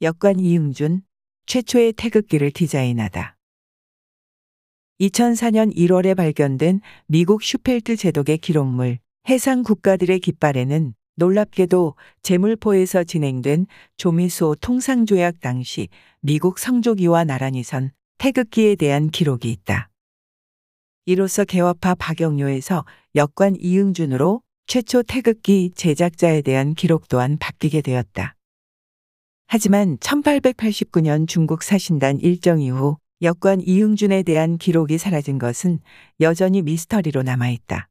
역관 이응준, 최초의 태극기를 디자인하다. 2004년 1월에 발견된 미국 슈펠트 제독의 기록물 해상 국가들의 깃발에는 놀랍게도 제물포에서 진행된 조미수호 통상조약 당시 미국 성조기와 나란히 선 태극기에 대한 기록이 있다. 이로써 개화파 박영료에서 역관 이응준으로 최초 태극기 제작자에 대한 기록 또한 바뀌게 되었다. 하지만 1889년 중국 사신단 일정 이후 역관 이응준에 대한 기록이 사라진 것은 여전히 미스터리로 남아있다.